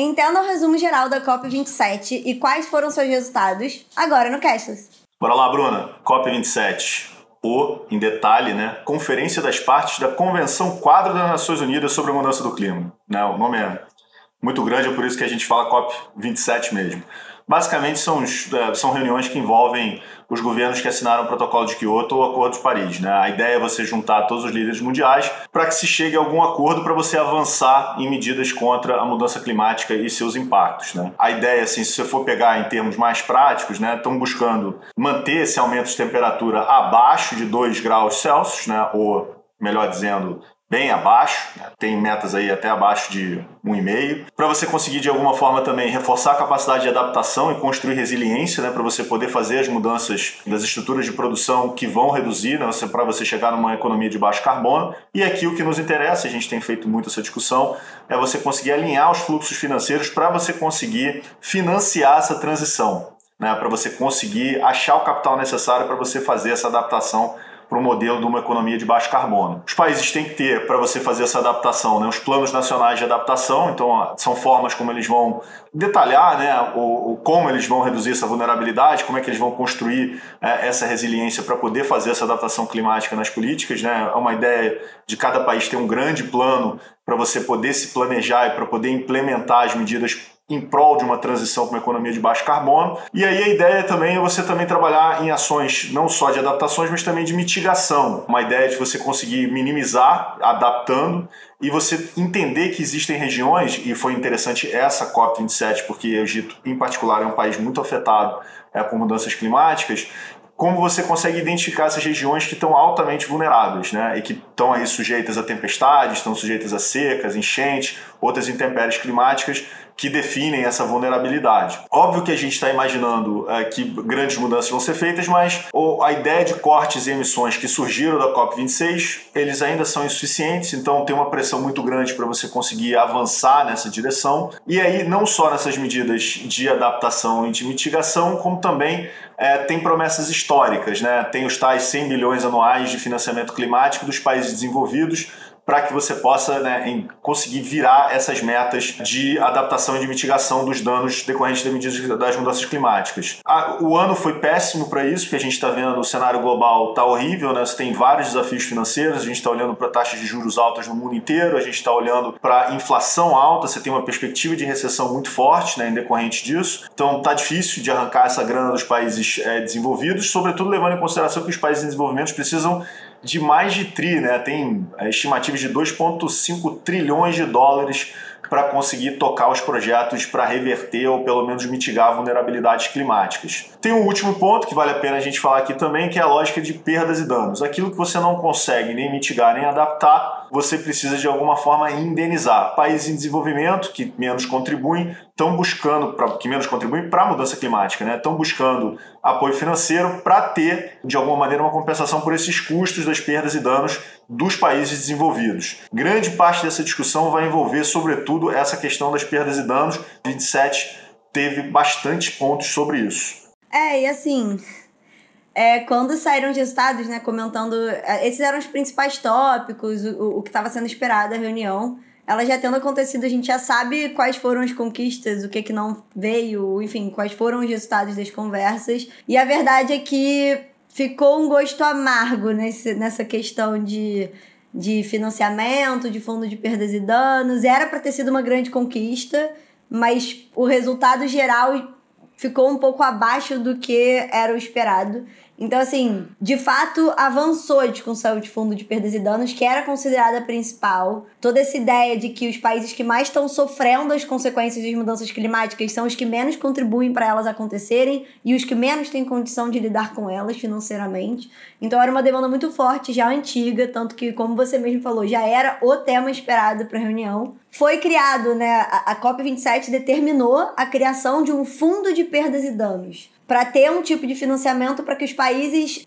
Entenda o resumo geral da COP27 e quais foram seus resultados agora no Cashless. Bora lá, Bruna. COP27. O, em detalhe, né, Conferência das Partes da Convenção Quadro das Nações Unidas sobre a Mudança do Clima. O nome é muito grande, é por isso que a gente fala COP27 mesmo. Basicamente, são, é, são reuniões que envolvem os governos que assinaram o Protocolo de Kyoto ou o Acordo de Paris. Né? A ideia é você juntar todos os líderes mundiais para que se chegue a algum acordo para você avançar em medidas contra a mudança climática e seus impactos. Né? A ideia, assim, se você for pegar em termos mais práticos, né, estão buscando manter esse aumento de temperatura abaixo de 2 graus Celsius, né, ou melhor dizendo, bem abaixo, né? tem metas aí até abaixo de 1,5, para você conseguir de alguma forma também reforçar a capacidade de adaptação e construir resiliência, né, para você poder fazer as mudanças das estruturas de produção que vão reduzir, né, para você chegar numa economia de baixo carbono. E aqui o que nos interessa, a gente tem feito muito essa discussão, é você conseguir alinhar os fluxos financeiros para você conseguir financiar essa transição, né, para você conseguir achar o capital necessário para você fazer essa adaptação para o modelo de uma economia de baixo carbono. Os países têm que ter, para você fazer essa adaptação, né, os planos nacionais de adaptação, então são formas como eles vão detalhar né, o, o como eles vão reduzir essa vulnerabilidade, como é que eles vão construir é, essa resiliência para poder fazer essa adaptação climática nas políticas. Né? É uma ideia de cada país ter um grande plano para você poder se planejar e para poder implementar as medidas em prol de uma transição para uma economia de baixo carbono. E aí a ideia também é você também trabalhar em ações não só de adaptações, mas também de mitigação. Uma ideia de você conseguir minimizar adaptando e você entender que existem regiões, e foi interessante essa COP27, porque o Egito, em particular, é um país muito afetado é, por mudanças climáticas, como você consegue identificar essas regiões que estão altamente vulneráveis, né? E que estão aí sujeitas a tempestades, estão sujeitas a secas, enchentes, outras intempéries climáticas que definem essa vulnerabilidade. Óbvio que a gente está imaginando é, que grandes mudanças vão ser feitas, mas a ideia de cortes e emissões que surgiram da COP26, eles ainda são insuficientes, então tem uma pressão muito grande para você conseguir avançar nessa direção. E aí, não só nessas medidas de adaptação e de mitigação, como também é, tem promessas históricas, né? Tem os tais 100 bilhões anuais de financiamento climático dos países desenvolvidos para que você possa né, conseguir virar essas metas de adaptação e de mitigação dos danos decorrentes das medidas das mudanças climáticas. O ano foi péssimo para isso, porque a gente está vendo o cenário global está horrível, né? você tem vários desafios financeiros, a gente está olhando para taxas de juros altas no mundo inteiro, a gente está olhando para inflação alta, você tem uma perspectiva de recessão muito forte né, em decorrente disso. Então está difícil de arrancar essa grana dos países é, desenvolvidos, sobretudo levando em consideração que os países em desenvolvimento precisam de mais de tri, né? Tem é, estimativas de 2,5 trilhões de dólares para conseguir tocar os projetos para reverter ou pelo menos mitigar vulnerabilidades climáticas. Tem um último ponto que vale a pena a gente falar aqui também, que é a lógica de perdas e danos. Aquilo que você não consegue nem mitigar nem adaptar, você precisa de alguma forma indenizar. Países em desenvolvimento que menos contribuem estão buscando, pra, que menos contribuem para a mudança climática, né? estão buscando apoio financeiro para ter, de alguma maneira, uma compensação por esses custos das perdas e danos dos países desenvolvidos. Grande parte dessa discussão vai envolver, sobretudo, essa questão das perdas e danos. 27 teve bastante pontos sobre isso. É, e assim, é, quando saíram os resultados, né, comentando, é, esses eram os principais tópicos, o, o que estava sendo esperado da reunião. Ela já tendo acontecido, a gente já sabe quais foram as conquistas, o que que não veio, enfim, quais foram os resultados das conversas. E a verdade é que ficou um gosto amargo nesse, nessa questão de, de financiamento, de fundo de perdas e danos. Era para ter sido uma grande conquista, mas o resultado geral ficou um pouco abaixo do que era o esperado. Então, assim, de fato, avançou a discussão de fundo de perdas e danos, que era considerada a principal. Toda essa ideia de que os países que mais estão sofrendo as consequências das mudanças climáticas são os que menos contribuem para elas acontecerem e os que menos têm condição de lidar com elas financeiramente. Então, era uma demanda muito forte, já antiga, tanto que, como você mesmo falou, já era o tema esperado para a reunião. Foi criado, né? A, a COP27 determinou a criação de um fundo de perdas e danos para ter um tipo de financiamento para que os países,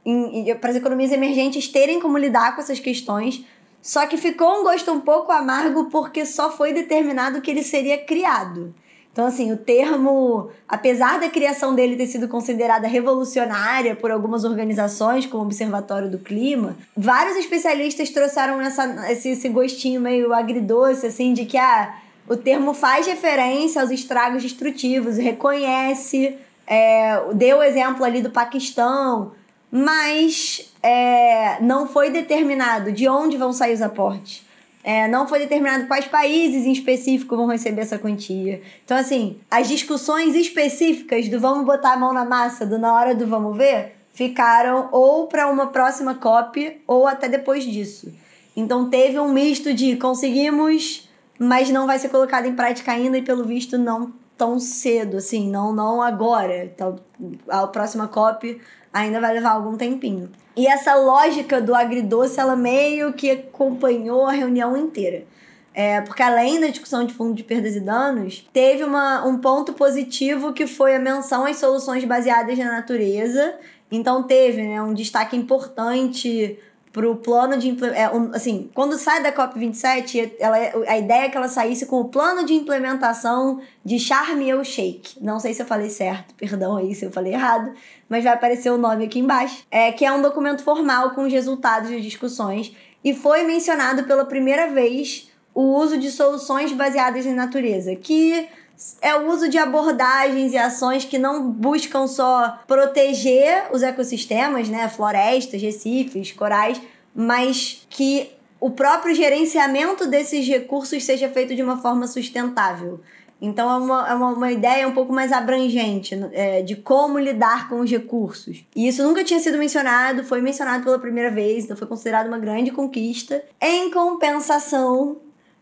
para as economias emergentes terem como lidar com essas questões. Só que ficou um gosto um pouco amargo porque só foi determinado que ele seria criado. Então, assim, o termo, apesar da criação dele ter sido considerada revolucionária por algumas organizações, como o Observatório do Clima, vários especialistas trouxeram essa, esse, esse gostinho meio agridoce, assim, de que, ah, o termo faz referência aos estragos destrutivos, reconhece, é, deu o exemplo ali do Paquistão, mas é, não foi determinado de onde vão sair os aportes. É, não foi determinado quais países em específico vão receber essa quantia. Então, assim, as discussões específicas do vamos botar a mão na massa, do na hora do vamos ver, ficaram ou para uma próxima COP ou até depois disso. Então, teve um misto de conseguimos, mas não vai ser colocado em prática ainda e, pelo visto, não tão cedo, assim, não, não agora. Então, a próxima COP ainda vai levar algum tempinho. E essa lógica do agridoce, ela meio que acompanhou a reunião inteira. É, porque além da discussão de fundo de perdas e danos, teve uma, um ponto positivo que foi a menção às soluções baseadas na natureza. Então teve né, um destaque importante pro plano de é, assim, quando sai da COP27, ela, a ideia é que ela saísse com o plano de implementação de Sharm el Sheikh. Não sei se eu falei certo, perdão aí se eu falei errado, mas vai aparecer o nome aqui embaixo. É que é um documento formal com os resultados das discussões e foi mencionado pela primeira vez o uso de soluções baseadas em natureza, que é o uso de abordagens e ações que não buscam só proteger os ecossistemas, né, florestas, recifes, corais, mas que o próprio gerenciamento desses recursos seja feito de uma forma sustentável. Então é uma, é uma, uma ideia um pouco mais abrangente é, de como lidar com os recursos. E isso nunca tinha sido mencionado, foi mencionado pela primeira vez, então foi considerado uma grande conquista. Em compensação,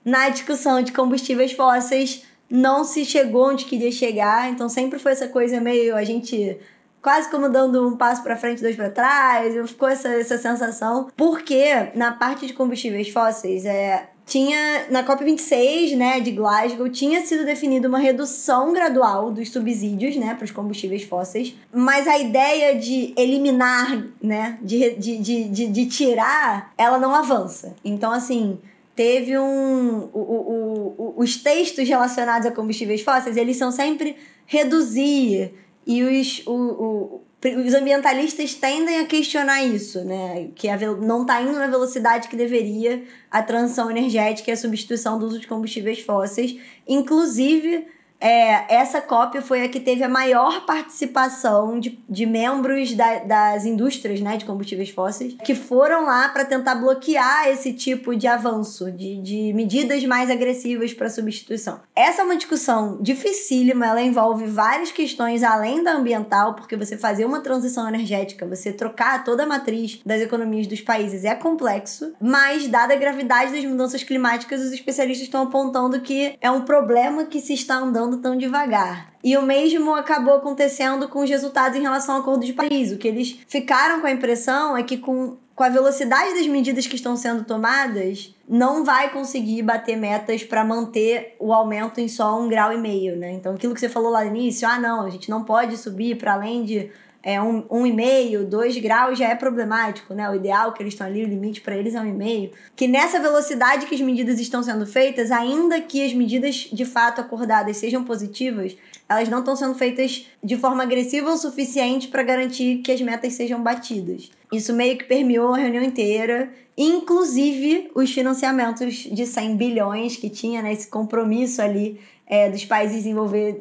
na discussão de combustíveis fósseis, não se chegou onde queria chegar, então sempre foi essa coisa meio a gente quase como dando um passo para frente, dois para trás, ficou essa, essa sensação, porque na parte de combustíveis fósseis é tinha na COP26, né, de Glasgow, tinha sido definida uma redução gradual dos subsídios, né, para os combustíveis fósseis, mas a ideia de eliminar, né, de, de, de, de, de tirar, ela não avança. Então, assim, teve um. O, o, o, os textos relacionados a combustíveis fósseis, eles são sempre reduzir. E os, o, os ambientalistas tendem a questionar isso, né? Que a, não está indo na velocidade que deveria a transição energética e a substituição do uso de combustíveis fósseis. Inclusive é, essa cópia foi a que teve a maior participação de, de membros da, das indústrias né, de combustíveis fósseis que foram lá para tentar bloquear esse tipo de avanço, de, de medidas mais agressivas para substituição. Essa é uma discussão dificílima, ela envolve várias questões além da ambiental, porque você fazer uma transição energética, você trocar toda a matriz das economias dos países é complexo, mas dada a gravidade das mudanças climáticas, os especialistas estão apontando que é um problema que se está andando tão devagar. E o mesmo acabou acontecendo com os resultados em relação ao Acordo de Paris. O que eles ficaram com a impressão é que com, com a velocidade das medidas que estão sendo tomadas, não vai conseguir bater metas para manter o aumento em só um grau e meio, né? Então, aquilo que você falou lá no início, ah, não, a gente não pode subir para além de é, um, um e meio, dois graus já é problemático, né? O ideal que eles estão ali, o limite para eles é um e meio. Que nessa velocidade que as medidas estão sendo feitas, ainda que as medidas de fato acordadas sejam positivas, elas não estão sendo feitas de forma agressiva o suficiente para garantir que as metas sejam batidas. Isso meio que permeou a reunião inteira, inclusive os financiamentos de 100 bilhões que tinha, né, esse compromisso ali é, dos países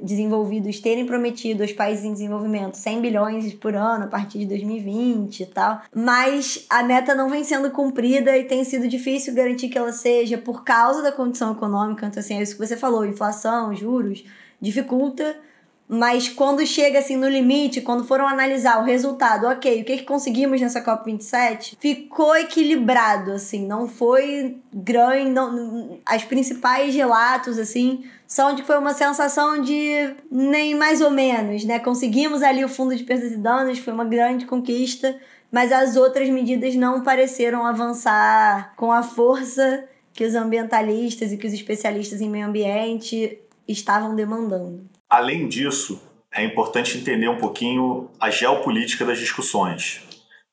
desenvolvidos terem prometido aos países em desenvolvimento 100 bilhões por ano a partir de 2020 e tal. Mas a meta não vem sendo cumprida e tem sido difícil garantir que ela seja por causa da condição econômica. Então, assim, é isso que você falou: inflação, juros, dificulta. Mas quando chega assim no limite, quando foram analisar o resultado, ok, o que, que conseguimos nessa COP27, ficou equilibrado, assim, não foi grande. Não, as principais relatos, assim, são de que foi uma sensação de nem mais ou menos, né? Conseguimos ali o fundo de perdas e danos, foi uma grande conquista, mas as outras medidas não pareceram avançar com a força que os ambientalistas e que os especialistas em meio ambiente estavam demandando. Além disso, é importante entender um pouquinho a geopolítica das discussões.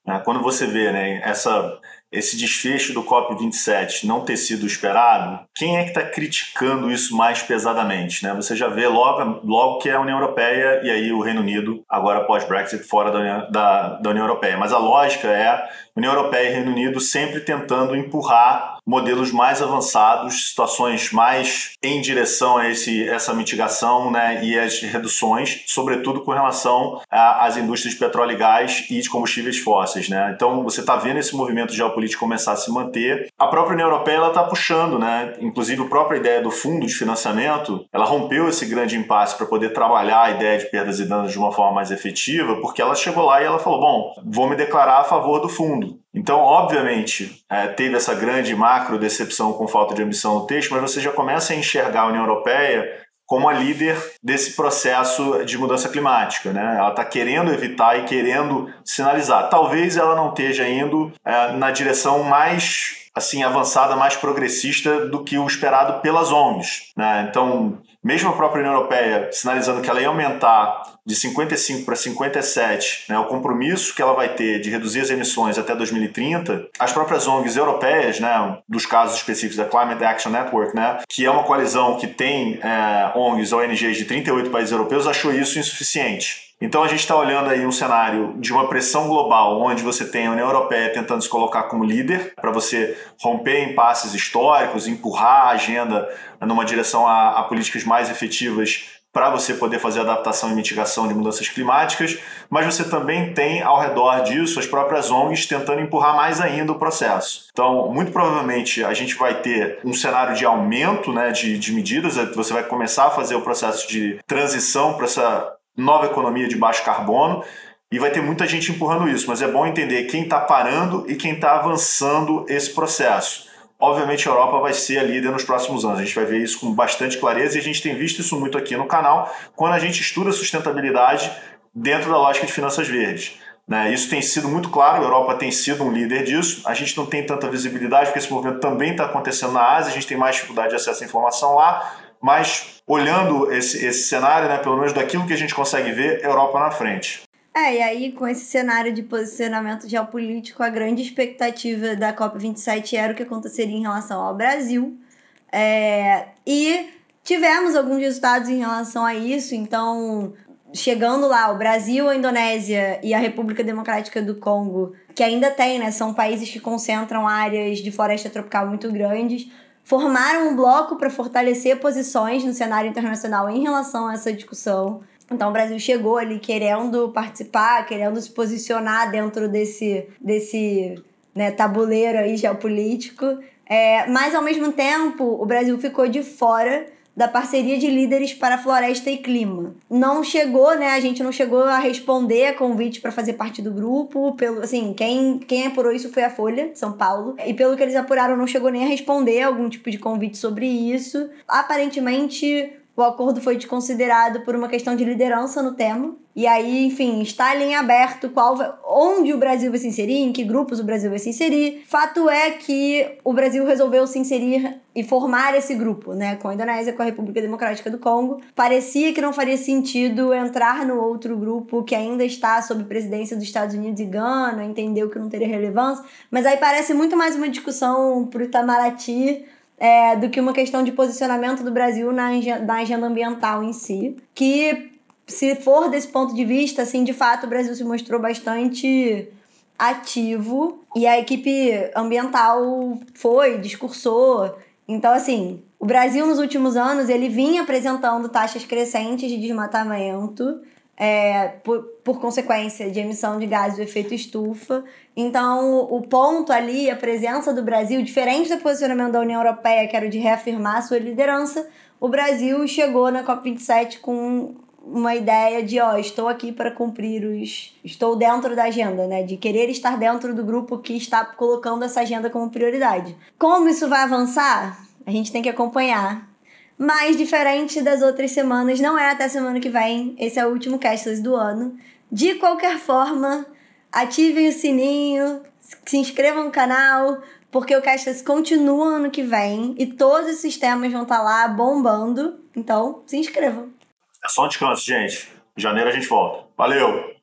Né? Quando você vê né, essa esse desfecho do COP27 não ter sido esperado, quem é que está criticando isso mais pesadamente? Né? Você já vê logo, logo que é a União Europeia e aí o Reino Unido, agora pós-Brexit, fora da União, da, da União Europeia. Mas a lógica é União Europeia e Reino Unido sempre tentando empurrar modelos mais avançados, situações mais em direção a esse, essa mitigação né, e as reduções, sobretudo com relação às indústrias de petróleo e gás e de combustíveis fósseis. Né? Então você está vendo esse movimento geopolítico começar a se manter. A própria União Europeia está puxando, né? inclusive a própria ideia do fundo de financiamento, ela rompeu esse grande impasse para poder trabalhar a ideia de perdas e danos de uma forma mais efetiva, porque ela chegou lá e ela falou: bom, vou me declarar a favor do fundo. Então, obviamente, é, teve essa grande macro decepção com falta de ambição no texto, mas você já começa a enxergar a União Europeia como a líder desse processo de mudança climática. Né? Ela está querendo evitar e querendo sinalizar. Talvez ela não esteja indo é, na direção mais assim avançada, mais progressista do que o esperado pelas ONGs. Né? Então, mesmo a própria União Europeia sinalizando que ela ia aumentar de 55 para 57 né, o compromisso que ela vai ter de reduzir as emissões até 2030, as próprias ONGs europeias, né, dos casos específicos da Climate Action Network, né, que é uma coalizão que tem é, ONGs, ONGs de 38 países europeus, achou isso insuficiente. Então a gente está olhando aí um cenário de uma pressão global, onde você tem a União Europeia tentando se colocar como líder, para você romper impasses históricos, empurrar a agenda numa direção a, a políticas mais efetivas para você poder fazer adaptação e mitigação de mudanças climáticas, mas você também tem ao redor disso as próprias ONGs tentando empurrar mais ainda o processo. Então, muito provavelmente a gente vai ter um cenário de aumento né, de, de medidas, você vai começar a fazer o processo de transição para essa nova economia de baixo carbono, e vai ter muita gente empurrando isso, mas é bom entender quem está parando e quem está avançando esse processo. Obviamente a Europa vai ser a líder nos próximos anos, a gente vai ver isso com bastante clareza e a gente tem visto isso muito aqui no canal quando a gente estuda sustentabilidade dentro da lógica de finanças verdes. Né? Isso tem sido muito claro, a Europa tem sido um líder disso. A gente não tem tanta visibilidade, porque esse movimento também está acontecendo na Ásia, a gente tem mais dificuldade de acesso à informação lá, mas olhando esse, esse cenário, né, pelo menos daquilo que a gente consegue ver, Europa na frente. É, e aí com esse cenário de posicionamento geopolítico, a grande expectativa da COP27 era o que aconteceria em relação ao Brasil. É, e tivemos alguns resultados em relação a isso, então chegando lá, o Brasil, a Indonésia e a República Democrática do Congo, que ainda tem, né? São países que concentram áreas de floresta tropical muito grandes formaram um bloco para fortalecer posições no cenário internacional em relação a essa discussão. Então o Brasil chegou ali querendo participar, querendo se posicionar dentro desse, desse né, tabuleiro aí geopolítico. É, mas ao mesmo tempo o Brasil ficou de fora da parceria de líderes para floresta e clima. Não chegou, né? A gente não chegou a responder a convite para fazer parte do grupo. Pelo, assim, quem, quem apurou isso foi a Folha São Paulo. E pelo que eles apuraram, não chegou nem a responder algum tipo de convite sobre isso. Aparentemente, o acordo foi desconsiderado por uma questão de liderança no tema. E aí, enfim, está em aberto qual onde o Brasil vai se inserir, em que grupos o Brasil vai se inserir. Fato é que o Brasil resolveu se inserir e formar esse grupo, né, com a Indonésia, com a República Democrática do Congo. Parecia que não faria sentido entrar no outro grupo que ainda está sob presidência dos Estados Unidos e Gana, entendeu que não teria relevância, mas aí parece muito mais uma discussão para o Itamaraty é, do que uma questão de posicionamento do Brasil na, na agenda ambiental em si. Que, se for desse ponto de vista, assim, de fato, o Brasil se mostrou bastante ativo e a equipe ambiental foi, discursou. Então, assim, o Brasil nos últimos anos ele vinha apresentando taxas crescentes de desmatamento é, por, por consequência de emissão de gases do efeito estufa. Então, o ponto ali, a presença do Brasil, diferente do posicionamento da União Europeia, que era o de reafirmar sua liderança, o Brasil chegou na COP27 com uma ideia de, ó, estou aqui para cumprir os. Estou dentro da agenda, né? De querer estar dentro do grupo que está colocando essa agenda como prioridade. Como isso vai avançar? A gente tem que acompanhar. Mas, diferente das outras semanas, não é até semana que vem. Esse é o último Castless do ano. De qualquer forma, ativem o sininho, se inscrevam no canal, porque o Castless continua ano que vem e todos esses temas vão estar tá lá bombando. Então, se inscrevam. É só um descanso, gente. Em janeiro a gente volta. Valeu!